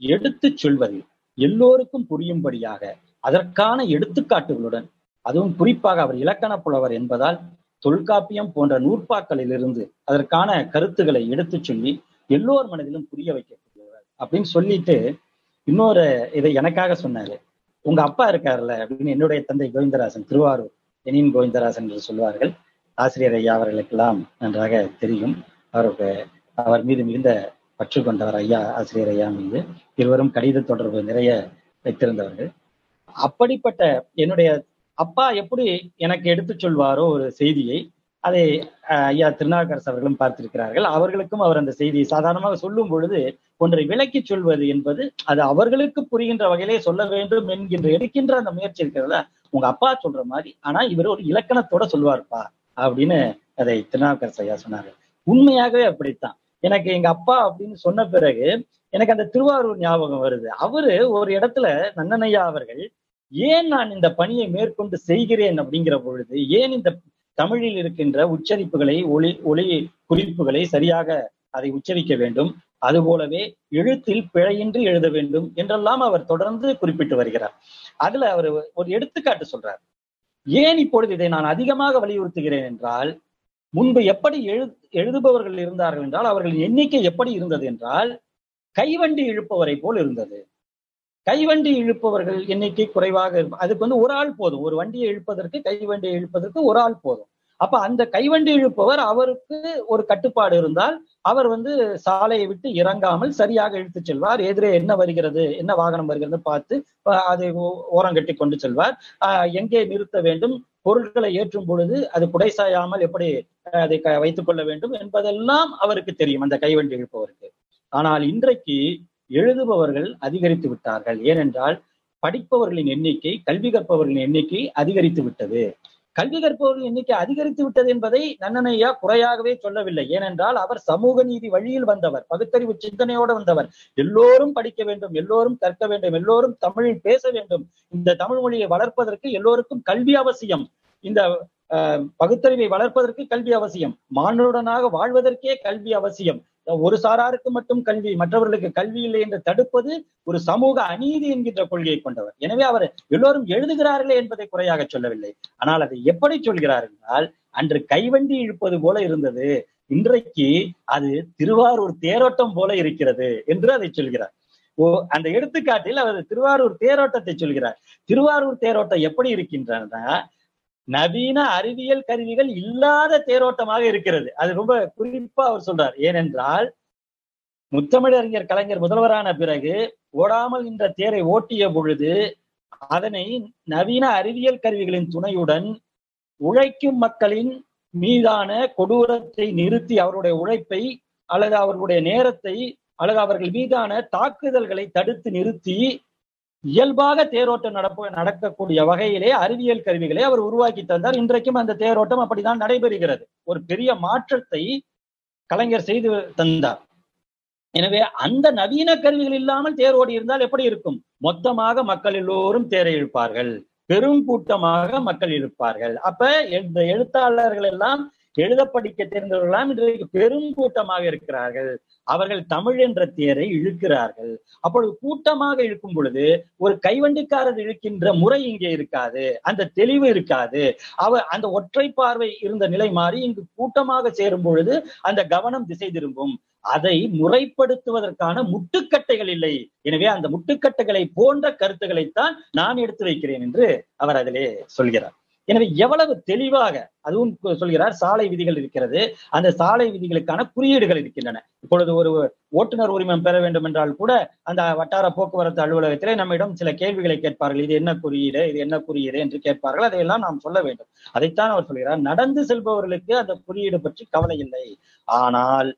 எடுத்துச் சொல்வதில் எல்லோருக்கும் புரியும்படியாக அதற்கான எடுத்துக்காட்டுகளுடன் அதுவும் குறிப்பாக அவர் இலக்கண புலவர் என்பதால் தொல்காப்பியம் போன்ற நூற்பாக்களிலிருந்து அதற்கான கருத்துக்களை எடுத்துச் சொல்லி எல்லோர் மனதிலும் புரிய வைக்கக்கூடியவர் அப்படின்னு சொல்லிட்டு இன்னொரு இதை எனக்காக சொன்னாரு. உங்க அப்பா இருக்காருல்ல அப்படின்னு என்னுடைய தந்தை கோவிந்தராசன் திருவாரூர் எனின் கோவிந்தராசன் என்று சொல்வார்கள். ஆசிரியர் ஐயா அவர்களுக்கெல்லாம் நன்றாக தெரியும். அவருக்கு அவர் மீது மிகுந்த பற்று கொண்டவர் ஐயா ஆசிரியர் ஐயா மீது இருவரும் கடித தொடர்பு நிறைய வைத்திருந்தவர்கள். அப்படிப்பட்ட என்னுடைய அப்பா எப்படி எனக்கு எடுத்து சொல்வாரோ ஒரு செய்தியை அதை ஐயா திருநாவுக்கரசு அவர்களும் பார்த்திருக்கிறார்கள். அவர்களுக்கும் அவர் அந்த செய்தியை சாதாரணமாக சொல்லும் பொழுது ஒன்றை விளக்கி சொல்வது என்பது அது அவர்களுக்கு புரிகின்ற வகையிலே சொல்ல வேண்டும் என்கின்ற எடுக்கின்ற அந்த முயற்சி இருக்கிறதா உங்க அப்பா சொல்ற மாதிரி ஆனா இவர் ஒரு இலக்கணத்தோட சொல்லுவார்ப்பா அப்படின்னு அதை திருநாவுக்கரசு ஐயா சொன்னார்கள். உண்மையாகவே அப்படித்தான். எனக்கு எங்க அப்பா அப்படின்னு சொன்ன பிறகு எனக்கு அந்த திருவாரூர் ஞாபகம் வருது. அவரு ஒரு இடத்துல நன்னனையா அவர்கள் ஏன் நான் இந்த பணியை மேற்கொண்டு செய்கிறேன்? அப்படிங்கிற பொழுது ஏன் இந்த தமிழில் இருக்கின்ற உச்சரிப்புகளை ஒளி ஒளி குறிப்புகளை சரியாக அதை உச்சரிக்க வேண்டும்? அதுபோலவே எழுத்தில் பிழையின்றி எழுத வேண்டும்? என்றெல்லாம் அவர் தொடர்ந்து குறிப்பிட்டு வருகிறார். அதுல அவர் ஒரு எடுத்துக்காட்டு சொல்றார். ஏன் இப்பொழுது இதை நான் அதிகமாக வலியுறுத்துகிறேன் என்றால் முன்பு எப்படி எழு எழுதுபவர்கள் இருந்தார்கள் என்றால் அவர்களின் எண்ணிக்கை எப்படி இருந்தது என்றால் கைவண்டி இழுப்பவரை போல் இருந்தது. கைவண்டி இழுப்பவர்கள் எண்ணிக்கை குறைவாக இருக்கும் அதுக்கு வந்து ஒரு ஆள் போதும். ஒரு வண்டியை இழுப்பதற்கு கைவண்டியை இழுப்பதற்கு ஒரு ஆள் போதும். அப்ப அந்த கைவண்டி இழுப்பவர் அவருக்கு ஒரு கட்டுப்பாடு இருந்தால் அவர் வந்து சாலையை விட்டு இறங்காமல் சரியாக இழுத்து செல்வார். எதிரே என்ன வருகிறது என்ன வாகனம் வருகிறது பார்த்து அதை ஓரங்கட்டி கொண்டு செல்வார். எங்கே நிறுத்த வேண்டும் பொருட்களை ஏற்றும் பொழுது அது குடைசாயாமல் எப்படி அதை வைத்துக் கொள்ள வேண்டும் என்பதெல்லாம் அவருக்கு தெரியும் அந்த கைவண்டி இழுப்பவருக்கு. ஆனால் இன்றைக்கு எழுதுபவர்கள் அதிகரித்து விட்டார்கள். ஏனென்றால் படிப்பவர்களின் எண்ணிக்கை கல்வி கற்பவர்களின் எண்ணிக்கை அதிகரித்து விட்டது. கல்வி கற்பவர்களின் எண்ணிக்கை அதிகரித்து விட்டது என்பதை நன்னனையா குறையாகவே சொல்லவில்லை. ஏனென்றால் அவர் சமூக நீதி வழியில் வந்தவர் பகுத்தறிவு சிந்தனையோடு வந்தவர். எல்லோரும் படிக்க வேண்டும் எல்லோரும் கற்க வேண்டும் எல்லோரும் தமிழில் பேச வேண்டும். இந்த தமிழ் மொழியை வளர்ப்பதற்கு எல்லோருக்கும் கல்வி அவசியம். இந்த பகுத்தறிவை வளர்ப்பதற்கு கல்வி அவசியம். மானுடனாக வாழ்வதற்கே கல்வி அவசியம். ஒரு சாராருக்கு மட்டும் கல்வி மற்றவர்களுக்கு கல்வி இல்லை என்று தடுப்பது ஒரு சமூக அநீதி என்கின்ற கொள்கையை கொண்டவர். எனவே அவர் எல்லோரும் எழுதுகிறார்களே என்பதை குறையாக சொல்லவில்லை. ஆனால் அதை எப்படி சொல்கிறார் என்றால் அன்று கைவண்டி இழுப்பது போல இருந்தது. இன்றைக்கு அது திருவாரூர் தேரோட்டம் போல இருக்கிறது என்று அதை சொல்கிறார். ஓ அந்த எடுத்துக்காட்டில் அவர் திருவாரூர் தேரோட்டத்தை சொல்கிறார். திருவாரூர் தேரோட்டம் எப்படி இருக்கின்றன நவீன அறிவியல் கருவிகள் இல்லாத தேரோட்டமாக இருக்கிறது. அது ரொம்ப குறிப்பா அவர் சொல்றார். ஏனென்றால் முத்தமிழறிஞர் கலைஞர் முதல்வரான பிறகு ஓடாமல் நின்ற தேரை ஓட்டிய பொழுது அதனை நவீன அறிவியல் கருவிகளின் துணையுடன் உழைக்கும் மக்களின் மீதான கொடூரத்தை நிறுத்தி அவருடைய உழைப்பை அல்லது அவர்களுடைய நேரத்தை அல்லது அவர்கள் மீதான தாக்குதல்களை தடுத்து நிறுத்தி இயல்பாக தேரோட்டம் நடப்ப நடக்கக்கூடிய வகையிலே அறிவியல் கருவிகளை அவர் உருவாக்கி தந்தார். இன்றைக்கும் அந்த தேரோட்டம் அப்படிதான் நடைபெறுகிறது. ஒரு பெரிய மாற்றத்தை கலைஞர் செய்து தந்தார். எனவே அந்த நவீன கருவிகள் இல்லாமல் தேரோடி இருந்தால் எப்படி இருக்கும்? மொத்தமாக மக்கள் எல்லோரும் தேரை இழுப்பார்கள். பெரும் கூட்டமாக மக்கள் இருப்பார்கள் அப்ப இந்த எழுத்தாளர்கள் எல்லாம் எழுத படிக்க தெரிந்தவர்களாம் இன்றைக்கு பெரும் கூட்டமாக இருக்கிறார்கள். அவர்கள் தமிழ் என்ற தேரை இழுக்கிறார்கள். அப்பொழுது கூட்டமாக இழுக்கும் பொழுது ஒரு கைவண்டிக்காரர் இழுக்கின்ற முறை இங்கே இருக்காது. அந்த தெளிவு இருக்காது. அவ அந்த ஒற்றை பார்வை இருந்த நிலை மாறி இங்கு கூட்டமாக சேரும் பொழுது அந்த கவனம் திசை திரும்பும். அதை முறைப்படுத்துவதற்கான முட்டுக்கட்டைகள் இல்லை. எனவே அந்த முட்டுக்கட்டைகளை போன்ற கருத்துக்களைத்தான் நான் எடுத்து வைக்கிறேன் என்று அவர் அதிலே சொல்கிறார். எனவே எவ்வளவு தெளிவாக அதுவும் சொல்கிறார் சாலை விதிகள் இருக்கிறது. அந்த சாலை விதிகளுக்கான குறியீடுகள் இருக்கின்றன. இப்பொழுது ஒரு ஓட்டுநர் உரிமம் பெற வேண்டும் என்றால் கூட அந்த வட்டார போக்குவரத்து அலுவலகத்திலே நம்மிடம் சில கேள்விகளை கேட்பார்கள். இது என்ன குறியீடு? இது என்ன குறியீடு? என்று கேட்பார்கள். அதையெல்லாம் நாம் சொல்ல வேண்டும். அதைத்தான் அவர் சொல்கிறார். நடந்து செல்பவர்களுக்கு அந்த குறியீடு பற்றி கவலை இல்லை. ஆனால்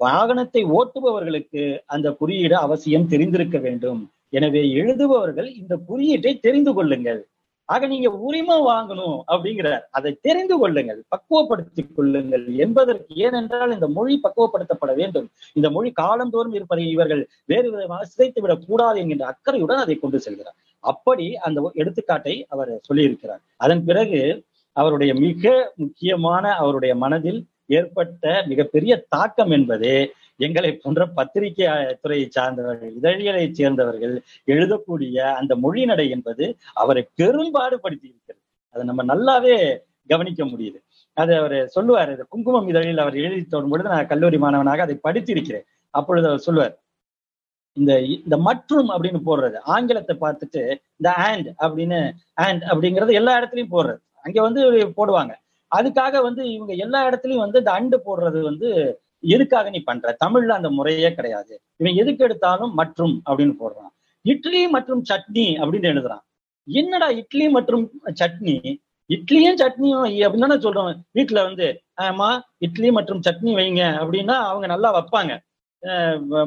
வாகனத்தை ஓட்டுபவர்களுக்கு அந்த குறியீடு அவசியம் தெரிந்திருக்க வேண்டும். எனவே எழுதுபவர்கள் இந்த குறியீட்டை தெரிந்து கொள்ளுங்கள். ஆக நீங்க உரிமம் வாங்கணும் அப்படிங்கிறார் அதை தெரிந்து கொள்ளுங்கள் பக்குவப்படுத்திக் கொள்ளுங்கள் என்பதற்கு ஏனென்றால் இந்த மொழி பக்குவப்படுத்தப்பட வேண்டும். இந்த மொழி காலந்தோறும் இருப்பதை இவர்கள் வேறு விதமாக சிதைத்து விடக் கூடாது என்கின்ற அக்கறையுடன் அதை கொண்டு செல்கிறார். அப்படி அந்த எடுத்துக்காட்டை அவர் சொல்லியிருக்கிறார். அதன் பிறகு அவருடைய மிக முக்கியமான அவருடைய மனதில் ஏற்பட்ட மிகப்பெரிய தாக்கம் என்பது எங்களை போன்ற பத்திரிகை துறையை சார்ந்தவர்கள் இதழியலை சேர்ந்தவர்கள் எழுதக்கூடிய அந்த மொழி நடை என்பது அவரை பெரும்பாடுபடுத்தி இருக்கிறது. அதை நம்ம நல்லாவே கவனிக்க முடியுது. அது அவர் சொல்லுவார் இந்த குங்குமம் இதழில் அவர் எழுதி தோடும் பொழுது நான் கல்லூரி மாணவனாக அதை படித்திருக்கிறேன். அப்பொழுது அவர் சொல்லுவார் இந்த இந்த மற்றும் அப்படின்னு போடுறது. ஆங்கிலத்தை பார்த்துட்டு இந்த ஆண்ட் அப்படின்னு ஆண்ட் அப்படிங்கிறது எல்லா இடத்துலயும் போடுறது. அங்க வந்து போடுவாங்க. அதுக்காக வந்து இவங்க எல்லா இடத்துலயும் வந்து இந்த அண்டு போடுறது வந்து எதுக்காக நீ பண்ற? தமிழ்ல அந்த முறையே கிடையாது. இவன் எதுக்கு எடுத்தாலும் மற்றும் அப்படின்னு போடுறான். இட்லி மற்றும் சட்னி அப்படின்னு எழுதுறான். என்னடா இட்லி மற்றும் சட்னி? இட்லியும் சட்னியும் அப்படின்னு தானே சொல்றோம். வீட்டுல வந்து ஆமா இட்லி மற்றும் சட்னி வைங்க அப்படின்னா அவங்க நல்லா வைப்பாங்க.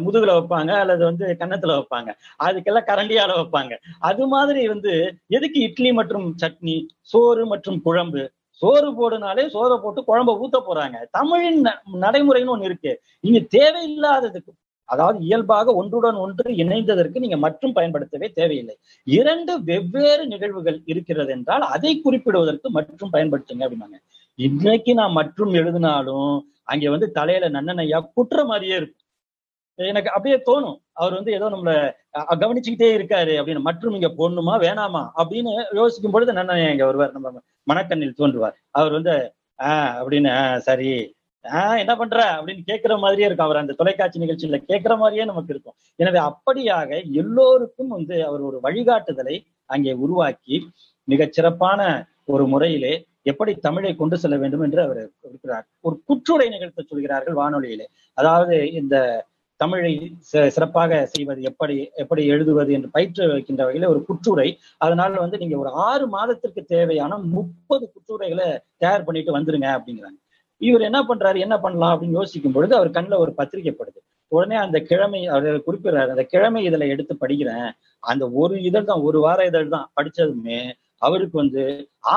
முதுகுல வைப்பாங்க அல்லது வந்து கன்னத்துல வைப்பாங்க. அதுக்கெல்லாம் கரண்டியால வைப்பாங்க. அது மாதிரி வந்து எதுக்கு இட்லி மற்றும் சட்னி? சோறு மற்றும் குழம்பு. சோறு போடுனாலே சோறை போட்டு குழம்ப ஊத்த போறாங்க. தமிழின் நடைமுறைன்னு ஒண்ணு இருக்கு. இங்க தேவையில்லாததுக்கு அதாவது இயல்பாக ஒன்றுடன் ஒன்று இணைந்ததற்கு நீங்க மற்றும் பயன்படுத்தவே தேவையில்லை. இரண்டு வெவ்வேறு நிகழ்வுகள் இருக்கிறது என்றால் அதை குறிப்பிடுவதற்கு மற்றும் பயன்படுத்துங்க அப்படின்னாங்க இன்னைக்கு நான் மற்றும் எழுதினாலும் அங்க வந்து தலையில நன்னனையா குற்ற மாதிரியே இருக்கும். எனக்கு அப்படியே தோணும். அவர் வந்து ஏதோ நம்மள கவனிச்சுக்கிட்டே இருக்காரு அப்படின்னு. மற்றும் இங்க போடணுமா வேணாமா அப்படின்னு யோசிக்கும் பொழுது நன்னனையா இங்க வருவார். நம்ம மனக்கண்ணில் தோன்றுவார். அவர் வந்து ஆஹ் அப்படின்னு சரி. ஆஹ் என்ன பண்ற? அப்படின்னு கேட்கிற மாதிரியே இருக்கும். அவர் அந்த தொலைக்காட்சி நிகழ்ச்சியில கேட்கிற மாதிரியே நமக்கு இருக்கும். எனவே அப்படியாக எல்லோருக்கும் வந்து அவர் ஒரு வழிகாட்டுதலை அங்கே உருவாக்கி மிகச் சிறப்பான ஒரு முறையிலே எப்படி தமிழை கொண்டு செல்ல வேண்டும் என்று அவர் இருக்கிறார். ஒரு குற்றுரை நிகழ்த்த சொல்கிறார்கள் வானொலியிலே. அதாவது இந்த தமிழை சிறப்பாக செய்வது எப்படி எப்படி எழுதுவது என்று பயிற்று வைக்கின்ற வகையில ஒரு குற்றுரை. அதனால வந்து நீங்க ஒரு ஆறு மாதத்திற்கு தேவையான முப்பது குற்றுரைகளை தயார் பண்ணிட்டு வந்துருங்க அப்படிங்கிறாங்க. இவர் என்ன பண்றாரு என்ன பண்ணலாம் அப்படின்னு யோசிக்கும் பொழுது அவர் கண்ணில் ஒரு பத்திரிகைப்படுது உடனே அந்த கிழமை அவர் குறிப்பிடுறாரு அந்த கிழமை இதுல எடுத்து படிக்கிறேன். அந்த ஒரு இதழ் தான் ஒரு வார இதழ் தான் படிச்சதுமே அவருக்கு வந்து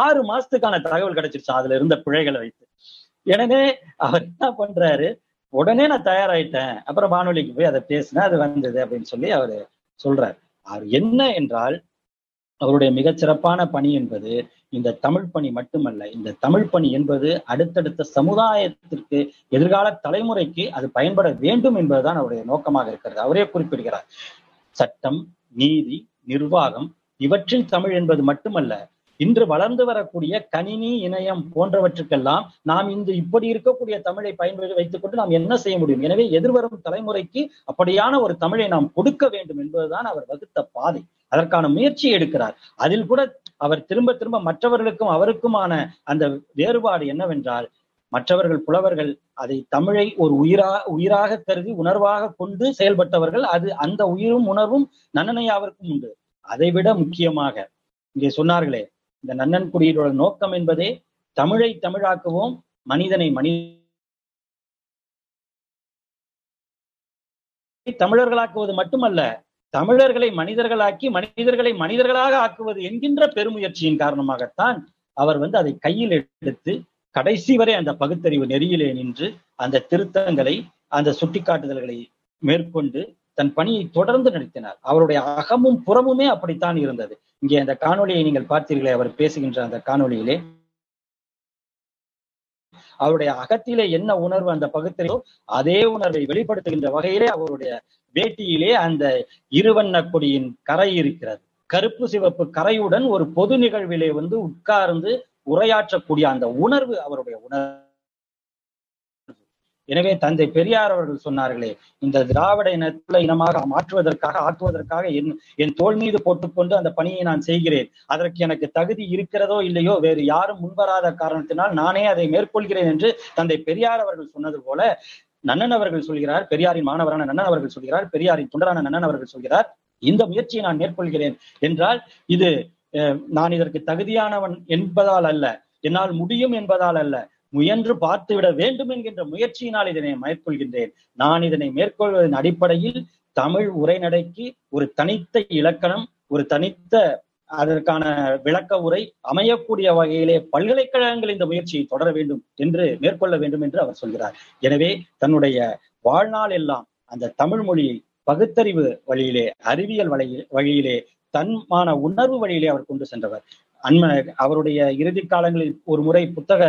ஆறு மாசத்துக்கான தகவல் கிடைச்சிருச்சு அதுல இருந்த பிழைகளை வைத்து. எனவே அவர் என்ன பண்றாரு உடனே நான் தயாராயிட்டேன். அப்புறம் வானொலிக்கு போய் அதை பேசினேன் அது வந்தது அப்படின்னு சொல்லி அவர் சொல்றார். அவர் என்ன என்றால் அவருடைய மிகச்சிறப்பான பணி என்பது இந்த தமிழ் பணி மட்டுமல்ல இந்த தமிழ் பணி என்பது அடுத்தடுத்த சமுதாயத்திற்கு எதிர்கால தலைமுறைக்கு அது பயன்பட வேண்டும் என்பதுதான் அவருடைய நோக்கமாக இருக்கிறது. அவரே குறிப்பிடுகிறார். சட்டம் நீதி நிர்வாகம் இவற்றில் தமிழ் என்பது மட்டுமல்ல இன்று வளர்ந்து வரக்கூடிய கணினி இணையம் போன்றவற்றுக்கெல்லாம் நாம் இந்த இப்படி இருக்கக்கூடிய தமிழை பயன்படுத்தி வைத்துக் கொண்டு நாம் என்ன செய்ய முடியும்? எனவே எதிர்வரும் தலைமுறைக்கு அப்படியான ஒரு தமிழை நாம் கொடுக்க வேண்டும் என்பதுதான் அவர் வகுத்த பாதை. அதற்கான முயற்சி எடுக்கிறார். அதில் கூட அவர் திரும்ப திரும்ப மற்றவர்களுக்கும் அவருக்குமான அந்த வேறுபாடு என்னவென்றால் மற்றவர்கள் புலவர்கள் அதை தமிழை ஒரு உயிரா உயிராக கருதி உணர்வாக கொண்டு செயல்பட்டவர்கள் அது அந்த உயிரும் உணர்வும் நன்னனையாவிற்கும் உண்டு. அதைவிட முக்கியமாக இங்கே சொன்னார்களே இந்த நன்னன் குடியோட நோக்கம் என்பதே தமிழை தமிழாக்குவோம் மனிதனை மனித தமிழர்களாக்குவது மட்டுமல்ல தமிழர்களை மனிதர்களாக்கி மனிதர்களை மனிதர்களாக ஆக்குவது என்கின்ற பெருமுயற்சியின் காரணமாகத்தான் அவர் வந்து அதை கையில் எடுத்து கடைசி வரை அந்த பகுத்தறிவு நெறியிலே நின்று அந்த திருத்தங்களை அந்த சுட்டிக்காட்டுதல்களை மேற்கொண்டு தன் பணியை தொடர்ந்து நடத்தினார். அவருடைய அகமும் புறமுமே அப்படித்தான் இருந்தது. இங்கே அந்த காணொலியை நீங்கள் பார்த்தீர்களே அவர் பேசுகின்ற அந்த காணொலியிலே அவருடைய அகத்திலே என்ன உணர்வு அந்த பகுத்தறிவோ அதே உணர்வை வெளிப்படுத்துகின்ற வகையிலே அவருடைய வேட்டியிலே அந்த இருவண்ண கொடியின் கரை இருக்கிறது. கருப்பு சிவப்பு கரையுடன் ஒரு பொது நிகழ்விலே வந்து உட்கார்ந்து உரையாற்றக்கூடிய அந்த உணர்வு அவருடைய உணர்வு. எனவே தந்தை பெரியார் அவர்கள் சொன்னார்களே இந்த திராவிட இனத்துல இனமாக மாற்றுவதற்காக ஆக்குவதற்காக என் என் தோல் மீது போட்டுக்கொண்டு அந்த பணியை நான் செய்கிறேன். அதற்கு எனக்கு தகுதி இருக்கிறதோ இல்லையோ வேறு யாரும் முன்வராத காரணத்தினால் நானே அதை மேற்கொள்கிறேன் என்று தந்தை பெரியார் அவர்கள் சொன்னது போல நன்னன் அவர்கள் சொல்கிறார் பெரியாரின் மாணவரான நன்னன் அவர்கள் சொல்கிறார் பெரியாரின் தொண்டரான நன்னன் அவர்கள் சொல்கிறார் இந்த முயற்சியை நான் மேற்கொள்கிறேன் என்றால் இது நான் இதற்கு தகுதியானவன் என்பதால் அல்ல என்னால் முடியும் என்பதால் அல்ல முயன்று பார்த்துவிட வேண்டும் என்கின்ற முயற்சியினால் இதனை மேற்கொள்கின்றேன். நான் இதனை மேற்கொள்வதன் அடிப்படையில் தமிழ் உரைநடைக்கு ஒரு தனித்த இலக்கணம் ஒரு தனித்த அதற்கான விளக்க உரை அமையக்கூடிய வகையிலே பல்கலைக்கழகங்கள் இந்த முயற்சியை தொடர வேண்டும் என்று மேற்கொள்ள வேண்டும் என்று அவர் சொல்கிறார். எனவே தன்னுடைய வாழ்நாள் எல்லாம் அந்த தமிழ் மொழியை பகுத்தறிவு வழியிலே அறிவியல் வழியிலே தன்மான உணர்வு வழியிலே அவர் கொண்டு சென்றவர். அண்ம அவருடைய இறுதி காலங்களில் ஒரு முறை புத்தக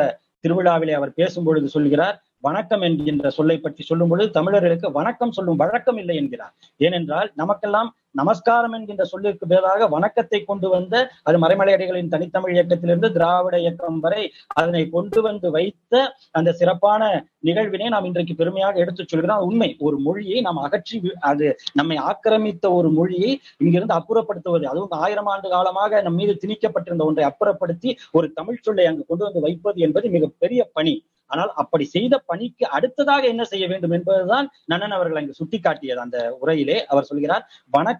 திருவிழாவிலே அவர் பேசும் பொழுது சொல்கிறார் வணக்கம் என்கின்ற சொல்லை பற்றி சொல்லும் பொழுது தமிழர்களுக்கு வணக்கம் சொல்லும் வழக்கம் இல்லை என்கிறார். ஏனென்றால் நமக்கெல்லாம் நமஸ்காரம் என்கின்ற சொல்லிற்கு பேராக வணக்கத்தை கொண்டு வந்த அது மறைமலையடிகளின் தனித்தமிழ் இயக்கத்திலிருந்து திராவிட இயக்கம் வரை அதனை கொண்டு வந்து வைத்த அந்த சிறப்பான நிகழ்வினை நாம் இன்றைக்கு பெருமையாக எடுத்துச் சொல்கிறோம். உண்மை. ஒரு மொழியை நாம் அகற்றி அது நம்மை ஆக்கிரமித்த ஒரு மொழியை இங்கிருந்து அப்புறப்படுத்துவது அதுவும் ஆயிரம் ஆண்டு காலமாக நம் மீது திணிக்கப்பட்டிருந்த ஒன்றை அப்புறப்படுத்தி ஒரு தமிழ் சொல்லை அங்கு கொண்டு வந்து வைப்பது என்பது மிகப்பெரிய பணி. ஆனால் அப்படி செய்த பணிக்கு அடுத்ததாக என்ன செய்ய வேண்டும் என்பதுதான் நன்னன் அவர்கள் அங்கு சுட்டிக்காட்டியது. அந்த உரையிலே அவர் சொல்கிறார்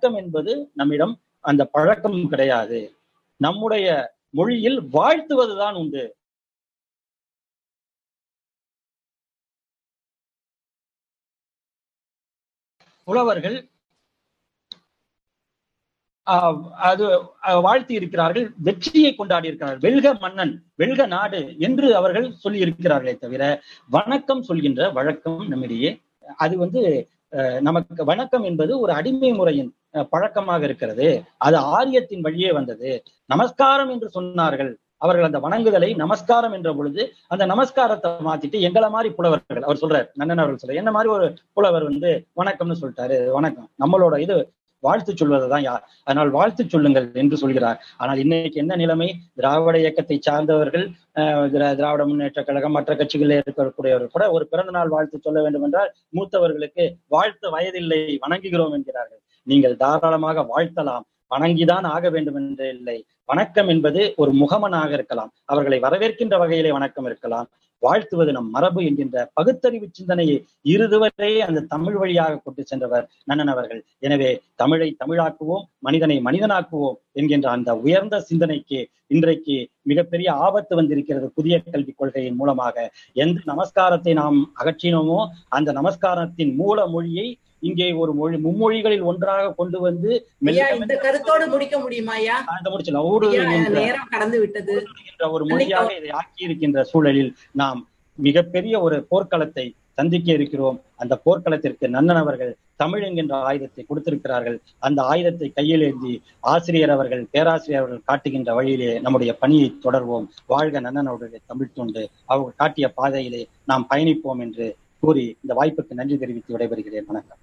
வணக்கம் என்பது நம்மிடம் அந்த பழக்கம் கிடையாது. நம்முடைய மொழியில் வாழ்த்துவதுதான் உண்டு. புலவர்கள் அது வாழ்த்தி இருக்கிறார்கள் வெற்றியை கொண்டாடி இருக்கிறார்கள் வெல்க மன்னன் வெல்க நாடு என்று அவர்கள் சொல்லி இருக்கிறார்களே தவிர வணக்கம் சொல்கின்ற வழக்கம் நம்மிடையே அது வந்து நமக்கு வணக்கம் என்பது ஒரு அடிமை முறையின் பழக்கமாக இருக்கிறது. அது ஆரியத்தின் வழியே வந்தது. நமஸ்காரம் என்று சொன்னார்கள். அவர்கள் அந்த வணங்குதலை நமஸ்காரம் என்ற பொழுது அந்த நமஸ்காரத்தை மாத்திட்டு எங்களை மாதிரி புலவர்கள் அவர் சொல்றாரு நன்னன் அவர்கள் சொல்ற என்ன மாதிரி ஒரு புலவர் வந்து வணக்கம்னு சொல்லிட்டாரு வணக்கம். நம்மளோட இது வாழ்த்து சொல்வதுதான் யார்? அதனால் வாழ்த்து சொல்லுங்கள் என்று சொல்கிறார். ஆனால் இன்னைக்கு என்ன நிலைமை? திராவிட இயக்கத்தை சார்ந்தவர்கள் திராவிட முன்னேற்ற கழகம் மற்ற கட்சிகளில் இருக்கக்கூடியவர்கள் கூட ஒரு பிறந்த நாள் வாழ்த்து சொல்ல வேண்டும் என்றால் மூத்தவர்களுக்கு வாழ்த்து வயதில்லை வணங்குகிறோம் என்கிறார்கள். நீங்கள் தாராளமாக வாழ்த்தலாம். வணங்கிதான் ஆக வேண்டும் என்று இல்லை. வணக்கம் என்பது ஒரு முகமனாக இருக்கலாம் அவர்களை வரவேற்கின்ற வகையிலே வணக்கம் இருக்கலாம் வாழ்த்துவது நம் மரபு என்கின்ற பகுத்தறிவு சிந்தனையை இருதுவரை அந்த தமிழ் வழியாக கொண்டு சென்றவர் நன்னன் அவர்கள். எனவே தமிழை தமிழாக்குவோம் மனிதனை மனிதனாக்குவோம் என்கின்ற அந்த உயர்ந்த சிந்தனைக்கு இன்றைக்கு மிகப்பெரிய ஆபத்து வந்திருக்கிறது புதிய கல்விக் கொள்கையின் மூலமாக. எந்த நமஸ்காரத்தை நாம் அகற்றினோமோ அந்த நமஸ்காரத்தின் மூல மொழியை இங்கே ஒரு மொழி மும்மொழிகளில் ஒன்றாக கொண்டு வந்து இந்த கருத்தோடு முடிக்க முடியுமா முடிச்சலாம் ஊடுருவி நேரம் கடந்து விட்டது. ஒரு மொழியாக இதை ஆக்கி இருக்கின்ற சூழலில் நாம் மிகப்பெரிய ஒரு போர்க்களத்தை சந்திக்க இருக்கிறோம். அந்த போர்க்களத்திற்கு நன்னன் அவர்கள் தமிழ் என்கின்ற ஆயுதத்தை கொடுத்திருக்கிறார்கள். அந்த ஆயுதத்தை கையில் ஏந்தி ஆசிரியர் அவர்கள் பேராசிரியர் அவர்கள் காட்டுகின்ற வழியிலே நம்முடைய பணியை தொடர்வோம். வாழ்க நன்னன் அவர்களுடைய தமிழ் தொண்டு. அவர்கள் காட்டிய பாதையிலே நாம் பயணிப்போம் என்று கூறி இந்த வாய்ப்புக்கு நன்றி தெரிவித்து விடைபெறுகிறேன். வணக்கம்.